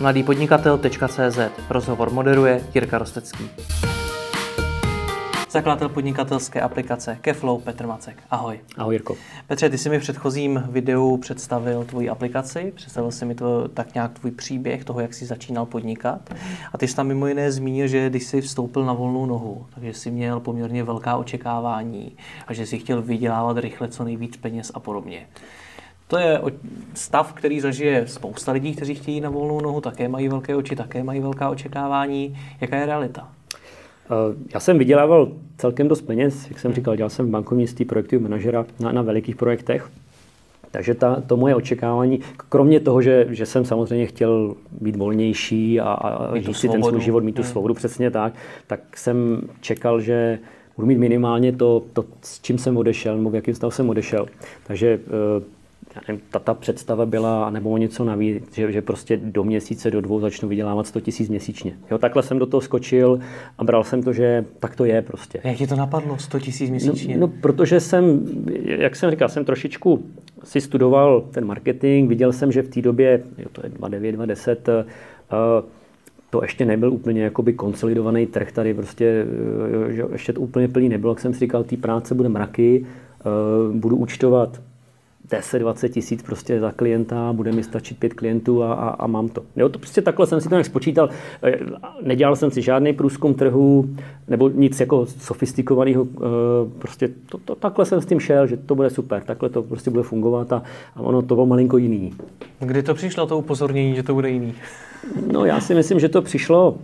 mladýpodnikatel.cz Rozhovor moderuje Jirka Rostecký. Zakladatel podnikatelské aplikace Keflow Petr Macek. Ahoj. Ahoj Jirko. Petře, ty jsi mi v předchozím videu představil tvoji aplikaci, představil jsi mi to tak nějak tvůj příběh toho, jak jsi začínal podnikat. A ty jsi tam mimo jiné zmínil, že když jsi vstoupil na volnou nohu, takže jsi měl poměrně velká očekávání a že jsi chtěl vydělávat rychle co nejvíc peněz a podobně. To je stav, který zažije spousta lidí, kteří chtějí na volnou nohu, také mají velké oči, také mají velká očekávání. Jaká je realita? Eh, já jsem vydělával celkem dost peněz, jak jsem říkal, dělal jsem v bankovnictví projektového manažera na, na velikých projektech. Takže ta, to moje očekávání, kromě toho, že, že jsem samozřejmě chtěl být volnější a, a žít si ten svůj život, mít tu hmm. svobodu přesně tak, tak jsem čekal, že budu mít minimálně to, to s čím jsem odešel, nebo v jakým stavu jsem odešel. Takže eh, ta, ta představa byla, nebo o něco navíc, že, že prostě do měsíce, do dvou začnu vydělávat 100 tisíc měsíčně. Jo, takhle jsem do toho skočil a bral jsem to, že tak to je prostě. Jak ti to napadlo, 100 tisíc měsíčně? No, no, protože jsem, jak jsem říkal, jsem trošičku si studoval ten marketing, viděl jsem, že v té době, jo, to je 29, 20, uh, to ještě nebyl úplně jakoby konsolidovaný trh tady, prostě že ještě to úplně plný nebylo, jak jsem si říkal, té práce bude mraky, uh, budu účtovat 10-20 tisíc prostě za klienta, bude mi stačit pět klientů a, a, a mám to. Jo, to prostě takhle jsem si to nějak spočítal. Eh, nedělal jsem si žádný průzkum trhu nebo nic jako sofistikovaného. Eh, prostě to, to, takhle jsem s tím šel, že to bude super, takhle to prostě bude fungovat a, a ono to bylo malinko jiný. Kdy to přišlo, to upozornění, že to bude jiný? No já si myslím, že to přišlo uh,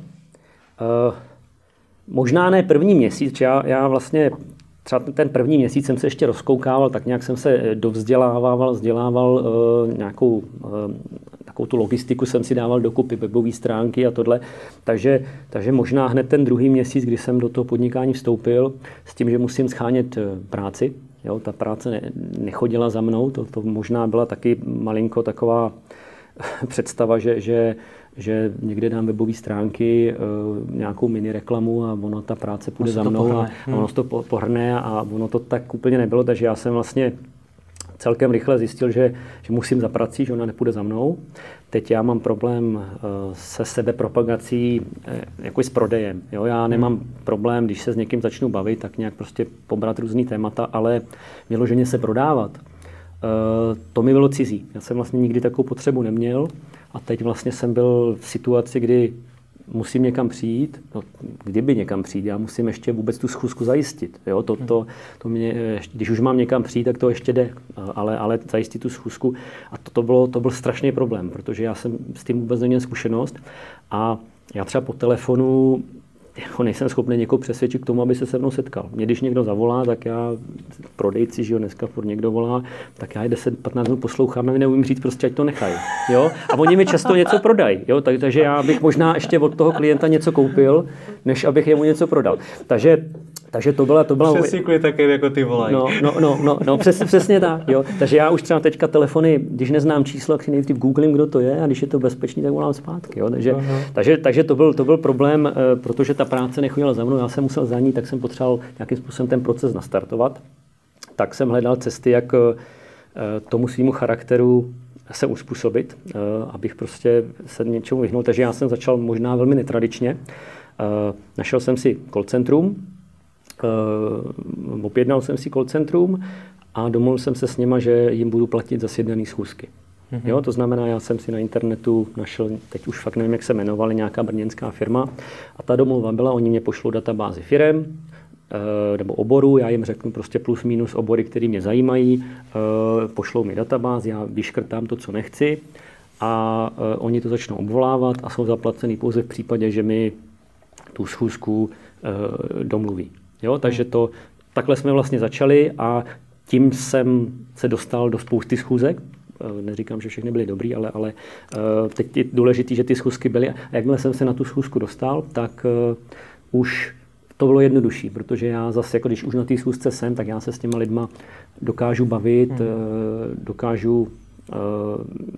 možná ne první měsíc, já, já vlastně třeba ten první měsíc jsem se ještě rozkoukával, tak nějak jsem se eh, dovzdělával, vzdělával uh, nějakou uh, takovou tu logistiku jsem si dával dokupy, webové stránky a tohle. Takže, takže možná hned ten druhý měsíc, kdy jsem do toho podnikání vstoupil, s tím, že musím schánět práci, jo, ta práce ne, nechodila za mnou, to, to možná byla taky malinko taková představa, že, že že někde dám webové stránky, eh, nějakou mini reklamu a ono ta práce půjde za mnou a, hmm. ono to pohrne a ono to tak úplně nebylo, takže já jsem vlastně celkem rychle zjistil, že, že musím za prací, že ona nepůjde za mnou. Teď já mám problém eh, se sebepropagací, eh, jako s prodejem. Jo, já nemám hmm. problém, když se s někým začnu bavit, tak nějak prostě pobrat různý témata, ale vyloženě se prodávat, to mi bylo cizí. Já jsem vlastně nikdy takovou potřebu neměl. A teď vlastně jsem byl v situaci, kdy musím někam přijít, no, kdyby někam přijít, já musím ještě vůbec tu schůzku zajistit. Jo? To, to, to mě, když už mám někam přijít, tak to ještě jde, ale, ale zajistit tu schůzku. A to, to, bylo, to byl strašný problém, protože já jsem s tím vůbec neměl zkušenost a já třeba po telefonu jako nejsem schopný někoho přesvědčit k tomu, aby se se mnou setkal. Mě když někdo zavolá, tak já, prodejci, že jo, dneska furt někdo volá, tak já je 10-15 minut poslouchám a neumím říct prostě, ať to nechají. Jo? A oni mi často něco prodají. Jo? Tak, takže já bych možná ještě od toho klienta něco koupil, než abych jemu něco prodal. Takže takže to byla... To byla Přesně také jako ty volají. No, no, no, no, no přesně, přesně tak. Jo. Takže já už třeba teďka telefony, když neznám číslo, tak si nejdřív googlím, kdo to je a když je to bezpečný, tak volám zpátky. Jo. Takže, takže, takže to, byl, to byl problém, eh, protože ta práce nechodila za mnou, já jsem musel za ní, tak jsem potřeboval nějakým způsobem ten proces nastartovat. Tak jsem hledal cesty, jak eh, tomu svýmu charakteru se uspůsobit, eh, abych prostě se něčemu vyhnul. Takže já jsem začal možná velmi netradičně. Našel jsem si call centrum, objednal jsem si call centrum a domluvil jsem se s nima, že jim budu platit za sjednaný schůzky. Mm-hmm. Jo, to znamená, já jsem si na internetu našel, teď už fakt nevím, jak se jmenovali, nějaká brněnská firma a ta domluva byla, oni mě pošlou databázi firem, eh, nebo oboru, já jim řeknu prostě plus minus obory, které mě zajímají, eh, pošlou mi databázi, já vyškrtám to, co nechci a oni to začnou obvolávat a jsou zaplacený pouze v případě, že mi tu schůzku domluví. Jo? Takže to, takhle jsme vlastně začali a tím jsem se dostal do spousty schůzek. Eh, neříkám, že všechny byly dobrý, ale, ale eh, teď je důležité, že ty schůzky byly. A jakmile jsem se na tu schůzku dostal, tak eh, už to bylo jednodušší, protože já zase, jako když už na té schůzce jsem, tak já se s těma lidma dokážu bavit, hmm. dokážu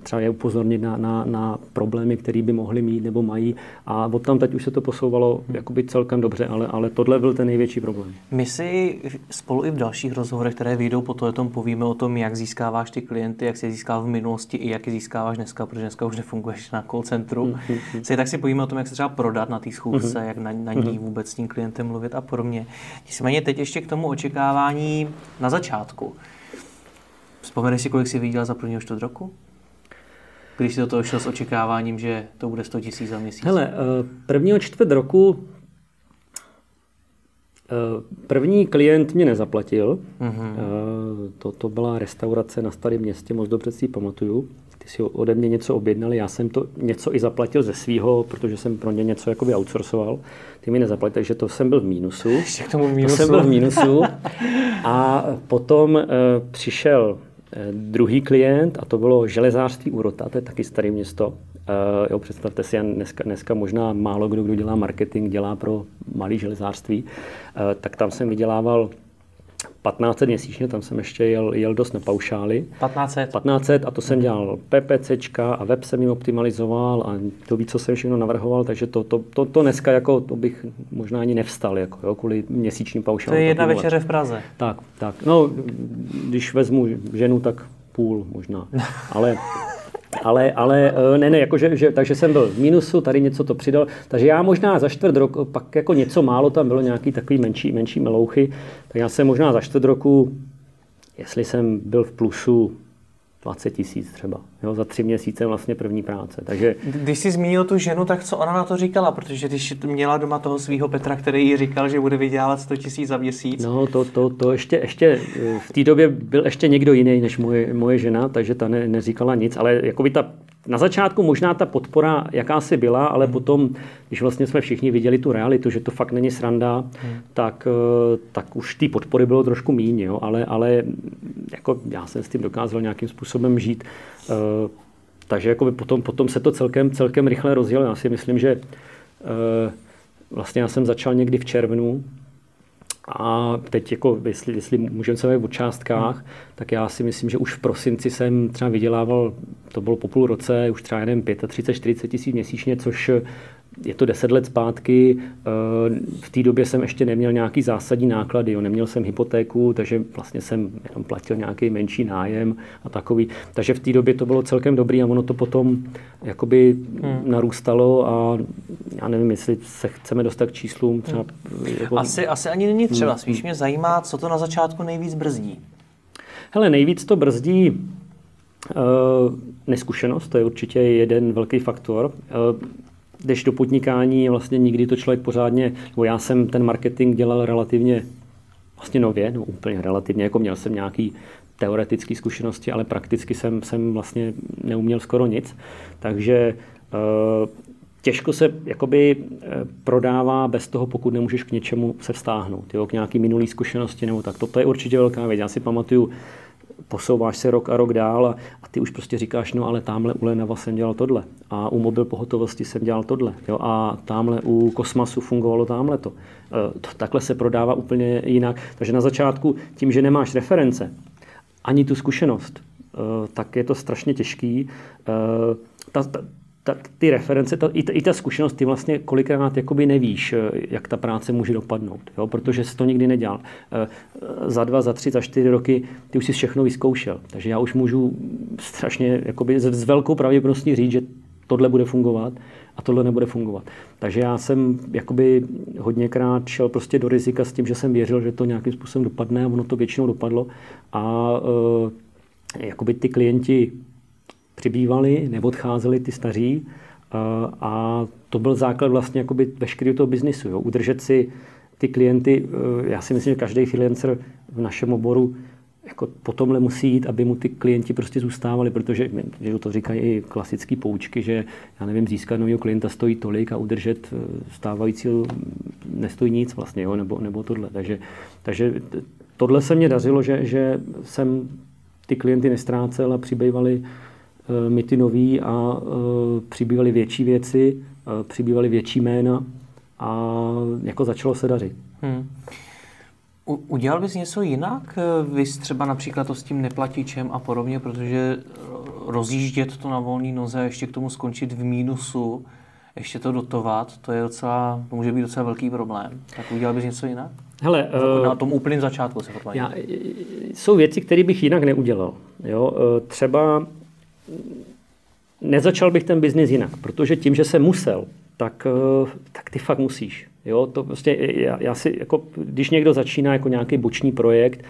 třeba je upozornit na, na, na problémy, které by mohli mít nebo mají. A od tam teď už se to posouvalo hmm. jakoby celkem dobře, ale, ale tohle byl ten největší problém. My si spolu i v dalších rozhovorech, které vyjdou po tom, povíme o tom, jak získáváš ty klienty, jak se získával v minulosti i jak je získáváš dneska, protože dneska už nefunguješ na call centru. Mm-hmm. Si tak si povíme o tom, jak se třeba prodat na té schůzce, mm-hmm. jak na, na ní vůbec s tím klientem mluvit a podobně. Nicméně teď ještě k tomu očekávání na začátku. Vzpomeneš si, kolik jsi viděl za prvního čtvrt roku? Když jsi do toho šel s očekáváním, že to bude 100 tisíc za měsíc? Hele, eh, prvního čtvrt roku eh, První klient mě nezaplatil. Mm-hmm. To, to byla restaurace na Starém městě, moc dobře si pamatuju. Ty si ode mě něco objednali, já jsem to něco i zaplatil ze svého, protože jsem pro ně něco jakoby outsourcoval. Ty mi nezaplatili, takže to jsem byl v mínusu. Ještě k tomu mínusu. To jsem byl v mínusu. A potom uh, přišel Eh, druhý klient, a to bylo železářství Urota, to je taky staré město. Uh, jo, představte si, dneska, dneska možná málo kdo, kdo dělá marketing, dělá pro malé železářství. Uh, tak tam jsem vydělával 1500 měsíčně, tam jsem ještě jel, jel dost na paušály. 1500? 1500 a to jsem dělal PPCčka a web jsem jim optimalizoval a to víc, co jsem všechno navrhoval, takže to, to, to, to dneska jako, to bych možná ani nevstal, jako, jo, kvůli měsíčním paušálům. To je jedna večeře v Praze. Tak, tak. No, když vezmu ženu, tak půl možná. Ale ale, ale eh, ne, ne, jako že, že, takže jsem byl v mínusu, tady něco to přidal. Takže já možná za čtvrt roku, pak jako něco málo tam bylo, nějaký takový menší, menší melouchy, tak já jsem možná za čtvrt roku, jestli jsem byl v plusu 20 tisíc třeba. Jo, za tři měsíce vlastně první práce. Takže... Když jsi zmínil tu ženu, tak co ona na to říkala? Protože když měla doma toho svého Petra, který jí říkal, že bude vydělávat 100 tisíc za měsíc. No, to, to, to ještě, ještě, v té době byl ještě někdo jiný než moje, moje žena, takže ta ne, neříkala nic, ale jako by ta na začátku možná ta podpora jakási byla, ale hmm. potom, když vlastně jsme všichni viděli tu realitu, že to fakt není sranda, hmm. tak, eh, tak už té podpory bylo trošku méně, ale, ale jako já jsem s tím dokázal nějakým způsobem žít. Eh, takže jako potom, potom se to celkem, celkem rychle rozjelo. Já si myslím, že eh, vlastně já jsem začal někdy v červnu a teď, jako, jestli, jestli můžeme se o částkách, hmm. tak já si myslím, že už v prosinci jsem třeba vydělával, to bylo po půl roce, už třeba jeden 35-40 tisíc měsíčně, což je to deset let zpátky. Eh, v té době jsem ještě neměl nějaký zásadní náklady, jo. neměl jsem hypotéku, takže vlastně jsem jenom platil nějaký menší nájem a takový. Takže v té době to bylo celkem dobrý a ono to potom jakoby hmm. narůstalo a já nevím, jestli se chceme dostat k číslům. Třeba, hmm. jako... asi, asi ani není třeba. Hmm. Spíš mě zajímá, co to na začátku nejvíc brzdí. Hele, nejvíc to brzdí uh, neskušenost, to je určitě jeden velký faktor. Uh, jdeš do podnikání, vlastně nikdy to člověk pořádně, nebo já jsem ten marketing dělal relativně vlastně nově, no úplně relativně, jako měl jsem nějaký teoretické zkušenosti, ale prakticky jsem, jsem vlastně neuměl skoro nic. Takže uh, těžko se jakoby eh, prodává bez toho, pokud nemůžeš k něčemu se vztáhnout, jo, k nějaký minulý zkušenosti nebo tak. To je určitě velká věc. Já si pamatuju, posouváš se rok a rok dál a, a ty už prostě říkáš, no ale tamhle u Lenava jsem dělal tohle a u mobil pohotovosti jsem dělal tohle jo, a tamhle u Kosmasu fungovalo tamhle to. E, to. Takhle se prodává úplně jinak. Takže na začátku tím, že nemáš reference, ani tu zkušenost, e, tak je to strašně těžký. E, ta, ta, ta, ty reference, ta, i, ta, i ta zkušenost, ty vlastně kolikrát jakoby nevíš, eh, jak ta práce může dopadnout, jo? protože jsi to nikdy nedělal. Eh, za dva, za tři, za čtyři roky ty už jsi všechno vyzkoušel. Takže já už můžu strašně jakoby s velkou pravděpodobností říct, že tohle bude fungovat a tohle nebude fungovat. Takže já jsem jakoby hodněkrát šel prostě do rizika s tím, že jsem věřil, že to nějakým způsobem dopadne a ono to většinou dopadlo. A e, jakoby ty klienti přibývali, neodcházeli ty staří a to byl základ vlastně jakoby veškerého toho biznisu. Jo. Udržet si ty klienty, e, já si myslím, že každý freelancer v našem oboru jako po tomhle musí jít, aby mu ty klienti prostě zůstávali, protože že to říkají i klasické poučky, že já nevím, získat nového klienta stojí tolik a udržet e, stávajícího nestojí nic vlastně, jo, nebo, nebo tohle. Takže, takže tohle se mě dařilo, že, že jsem ty klienty nestrácel a přibývali Eh, my ty nový a eh, přibývaly větší věci, eh, přibývaly větší jména a jako začalo se dařit. Hmm. U, udělal bys něco jinak? Vy třeba například to s tím neplatičem a podobně, protože rozjíždět to na volné noze a ještě k tomu skončit v mínusu, ještě to dotovat, to je docela, to může být docela velký problém. Tak udělal bys něco jinak? Hele, na tom úplném začátku se já, Jsou věci, které bych jinak neudělal. Jo? Třeba nezačal bych ten biznis jinak, protože tím, že jsem musel, tak, eh, tak ty fakt musíš. Jo, to prostě, já, já si, jako, když někdo začíná jako nějaký boční projekt,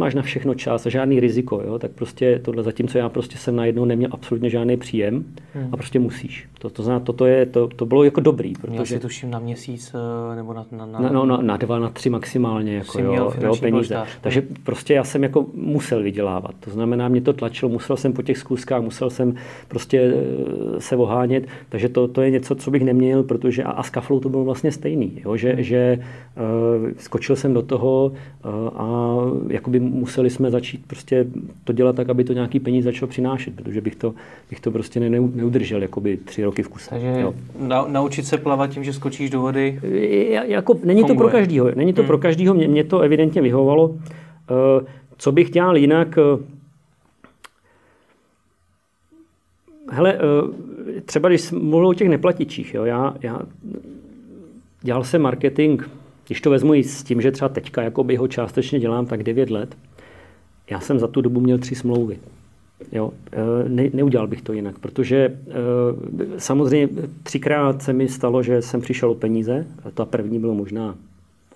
máš na všechno čas a žádný riziko, jo? tak prostě tohle, zatímco já prostě jsem najednou neměl absolutně žádný příjem hmm. a prostě musíš. To, to znamená, toto je, to, to bylo jako dobrý. Protože... Měl jsi tuším na měsíc eh, nebo na... Na, na... no, na, na dva, na tři maximálně jako, jo, jo, peníze. Polštář. Takže prostě já jsem jako musel vydělávat. To znamená, mě to tlačilo, musel jsem po těch zkuskách, musel jsem prostě eh, se ohánět, takže to, to je něco, co bych neměl, protože a, a s kaflou to bylo vlastně stejný, jo? že, hmm. že uh, skočil jsem do toho uh, a jakoby museli jsme začít prostě to dělat tak, aby to nějaký peníze začalo přinášet, protože bych to, bych to prostě ne, neudržel jakoby tři roky v kuse. Takže jo. Na, naučit se plavat tím, že skočíš do vody? Je, jako, není funguje. to pro každýho. Není to hmm. pro každýho. Mě, mě to evidentně vyhovalo. Uh, co bych dělal jinak? Uh, hele, uh, třeba když mluvil o těch neplatičích, jo, já, já dělal jsem marketing když to vezmu i s tím, že třeba teďka jakoby ho částečně dělám tak 9 let, já jsem za tu dobu měl tři smlouvy. Jo, e, ne, neudělal bych to jinak, protože e, samozřejmě třikrát se mi stalo, že jsem přišel o peníze. Ta první bylo možná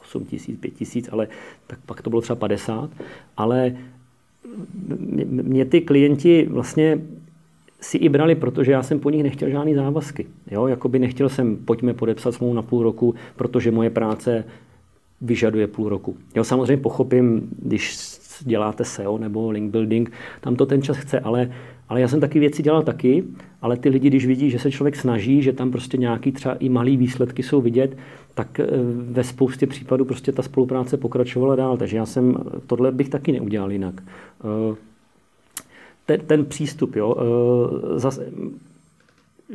8 tisíc, 5 tisíc, ale tak pak to bylo třeba 50. Ale mě ty klienti vlastně si i brali, protože já jsem po nich nechtěl žádný závazky. Jo, jakoby nechtěl jsem, pojďme podepsat smlouvu na půl roku, protože moje práce vyžaduje půl roku. Jo, samozřejmě pochopím, když děláte SEO nebo link building, tam to ten čas chce, ale, ale já jsem taky věci dělal taky, ale ty lidi, když vidí, že se člověk snaží, že tam prostě nějaký třeba i malý výsledky jsou vidět, tak eh, ve spoustě případů prostě ta spolupráce pokračovala dál. Takže já jsem, tohle bych taky neudělal jinak. Ten, ten přístup, jo, eh, zase,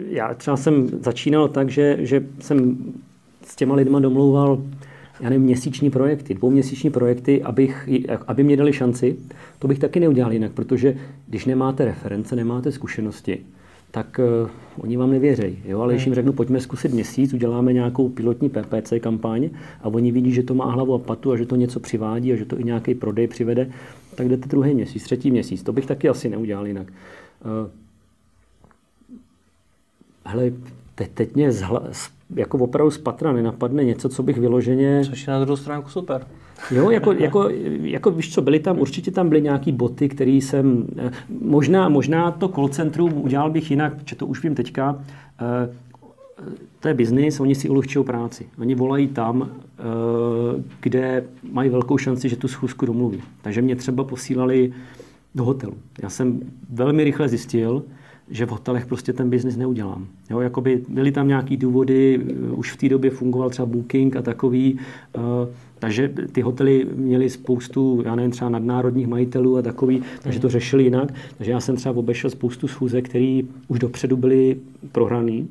já třeba jsem začínal tak, že, že jsem s těma lidma domlouval já nevím, měsíční projekty, dvouměsíční projekty, abych, aby mě dali šanci, to bych taky neudělal jinak, protože když nemáte reference, nemáte zkušenosti, tak uh, oni vám nevěří. Jo? Ale když jim řeknu, pojďme zkusit měsíc, uděláme nějakou pilotní PPC kampaň a oni vidí, že to má hlavu a patu a že to něco přivádí a že to i nějaký prodej přivede, tak jdete druhý měsíc, třetí měsíc. To bych taky asi neudělal jinak. Uh, hele, teď, teď mě zhla, jako opravdu z patra nenapadne něco, co bych vyloženě... Což je na druhou stránku super. Jo, jako, jako, jako víš co, byly tam, určitě tam byly nějaký boty, který jsem, eh, možná, možná to call centrum udělal bych jinak, protože to už vím teďka, eh, to je biznis, oni si ulehčují práci. Oni volají tam, eh, kde mají velkou šanci, že tu schůzku domluví. Takže mě třeba posílali do hotelu. Já jsem velmi rychle zjistil, že v hotelech prostě ten biznis neudělám. Jo, jakoby byly tam nějaký důvody, eh, už v té době fungoval třeba Booking a takový, uh, takže ty hotely měly spoustu, já nevím, třeba nadnárodních majitelů a takový, takže to mhm. řešili jinak. Takže já jsem třeba obešel spoustu schůzek, které už dopředu byly prohraný.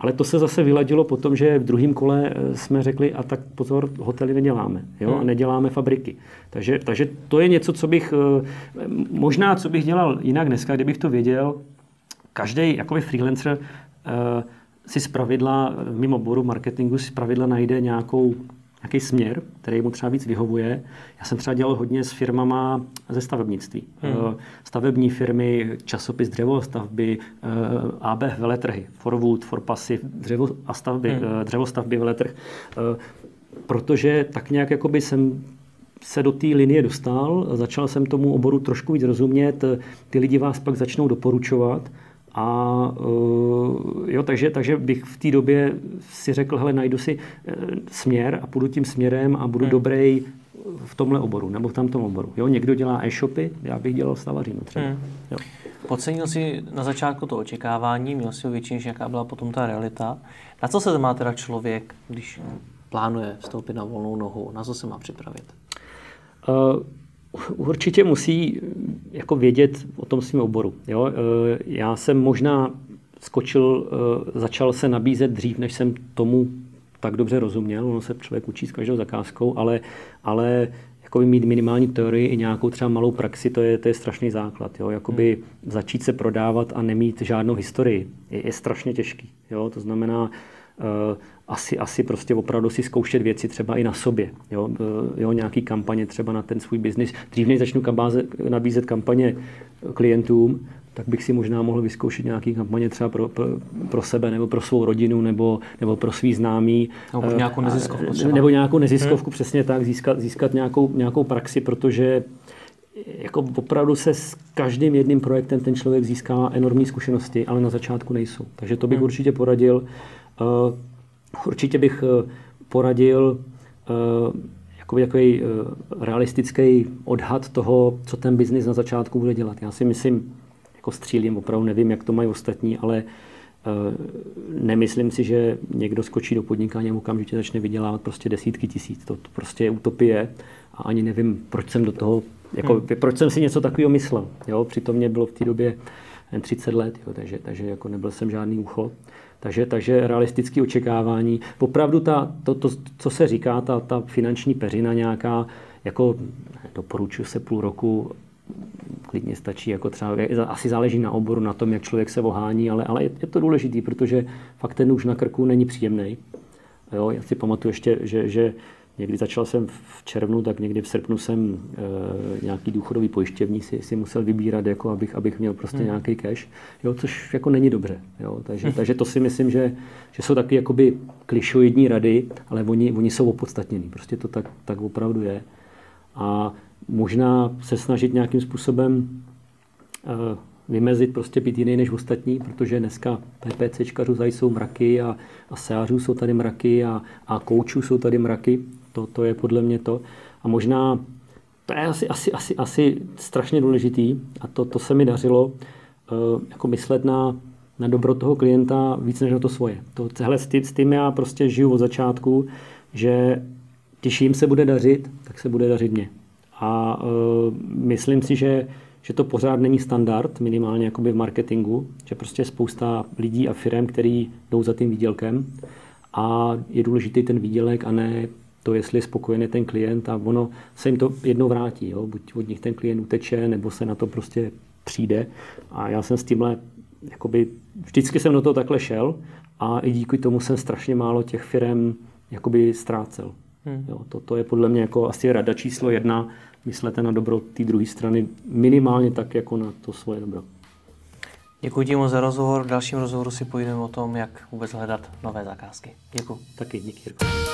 Ale to se zase vyladilo po tom, že v druhém kole eh, jsme řekli, a tak pozor, hotely neděláme, jo, a mhm. neděláme fabriky. Takže, takže to je něco, co bych, možná, co bych dělal jinak dneska, kdybych to věděl, každý jakoby freelancer uh, si zpravidla, mimo boru marketingu, si zpravidla najde nějakou, nějaký směr, který mu třeba víc vyhovuje. Já jsem třeba dělal hodně s firmama ze stavebnictví. Hmm. Uh, stavební firmy, časopis dřevostavby, uh, AB veletrhy, Forwood, Forpassive, dřevo a stavby, hmm. uh, dřevostavby veletrh. Protože tak nějak jakoby jsem se do té linie dostal, začal jsem tomu oboru trošku víc rozumět, ty lidi vás pak začnou doporučovat a uh, jo, takže, takže bych v té době si řekl, hele, najdu si uh, směr a půjdu tím směrem a budu hmm. dobrý v tomhle oboru nebo v tamtom oboru. Jo, někdo dělá e-shopy, já bych dělal stavařinu třeba. Hmm. Jo. Podcenil jsi na začátku to očekávání, měl si většině, jaká byla potom ta realita. Na co se má teda člověk, když plánuje vstoupit na volnou nohu, na co se má připravit? Uh, určitě musí jako vědět o tom svém oboru. Jo? E, já jsem možná skočil, e, začal se nabízet dřív, než jsem tomu tak dobře rozuměl. Ono se člověk učí s každou zakázkou, ale, ale jakoby mít minimální teorii i nějakou třeba malou praxi, to je, to je strašný základ. Jo? Jakoby hmm. začít se prodávat a nemít žádnou historii je, je strašně těžký. Jo? To znamená, uh, asi, asi prostě opravdu si zkoušet věci třeba i na sobě. Jo? Uh, jo, nějaký kampaně třeba na ten svůj biznis. Dřív než začnu kabáze, nabízet kampaně klientům, tak bych si možná mohl vyzkoušet nějaký kampaně třeba pro, pro, pro sebe nebo pro svou rodinu nebo, nebo pro svý známý. Nebo nějakou neziskovku třeba. Nebo nějakou neziskovku, hmm. přesně tak, získat, získat nějakou, nějakou praxi, protože jako opravdu se s každým jedným projektem ten člověk získává enormní zkušenosti, ale na začátku nejsou. Takže to bych hmm. určitě poradil. Určitě bych uh, poradil uh, jako takový realistický odhad toho, co ten biznis na začátku bude dělat. Já si myslím, jako střílím, opravdu nevím, jak to mají ostatní, ale nemyslím si, že někdo skočí do podnikání a okamžitě začne vydělávat prostě desítky tisíc. To, to prostě je utopie a ani nevím, proč jsem do toho, jako, hmm. proč jsem si něco takového myslel. Jo? Přitom mě bylo v té době 30 let, jo? takže, takže jako nebyl jsem žádný ucho. Takže, takže realistické očekávání. Opravdu ta, to, to, co se říká, ta, ta finanční peřina nějaká, jako doporučuji se půl roku klidně stačí, jako třeba, asi záleží na oboru, na tom, jak člověk se ohání, ale, ale je, je to důležitý, protože fakt ten nůž na krku není příjemný. Jo, já si pamatuju ještě, že, že někdy začal jsem v červnu, tak někdy v srpnu jsem e, nějaký důchodový pojištěvní si, si musel vybírat, jako abych, abych měl prostě hmm. nějaký cash, jo, což jako není dobře. Jo, takže, hmm. takže to si myslím, že, že jsou taky jakoby klišoidní rady, ale oni, oni jsou opodstatnění. Prostě to tak, tak opravdu je. A možná se snažit nějakým způsobem uh, vymezit, prostě být jiný než ostatní, protože dneska PPCčkařů tady jsou mraky a, a seářů jsou tady mraky a, a koučů jsou tady mraky. To, to je podle mě to. A možná to je asi, asi, asi, asi strašně důležitý a to, to se mi dařilo uh, jako myslet na, na dobro toho klienta víc než na to svoje. To, hele, s, tím, s tím já prostě žiju od začátku, že když jim se bude dařit, tak se bude dařit mě. A uh, myslím si, že, že to pořád není standard, minimálně jakoby v marketingu, že prostě je spousta lidí a firm, který jdou za tím výdělkem a je důležitý ten výdělek a ne to, jestli je spokojený ten klient a ono se jim to jednou vrátí. Jo? Buď od nich ten klient uteče, nebo se na to prostě přijde. A já jsem s tímhle, jakoby, vždycky jsem do toho takhle šel a i díky tomu jsem strašně málo těch firm jakoby ztrácel. Hmm. Jo, to, to je podle mě jako asi rada číslo jedna, myslete na dobro té druhé strany minimálně tak, jako na to svoje dobro. Děkuji ti moc za rozhovor. V dalším rozhovoru si pojdeme o tom, jak vůbec hledat nové zakázky. Děkuji. Taky díky, Jirko.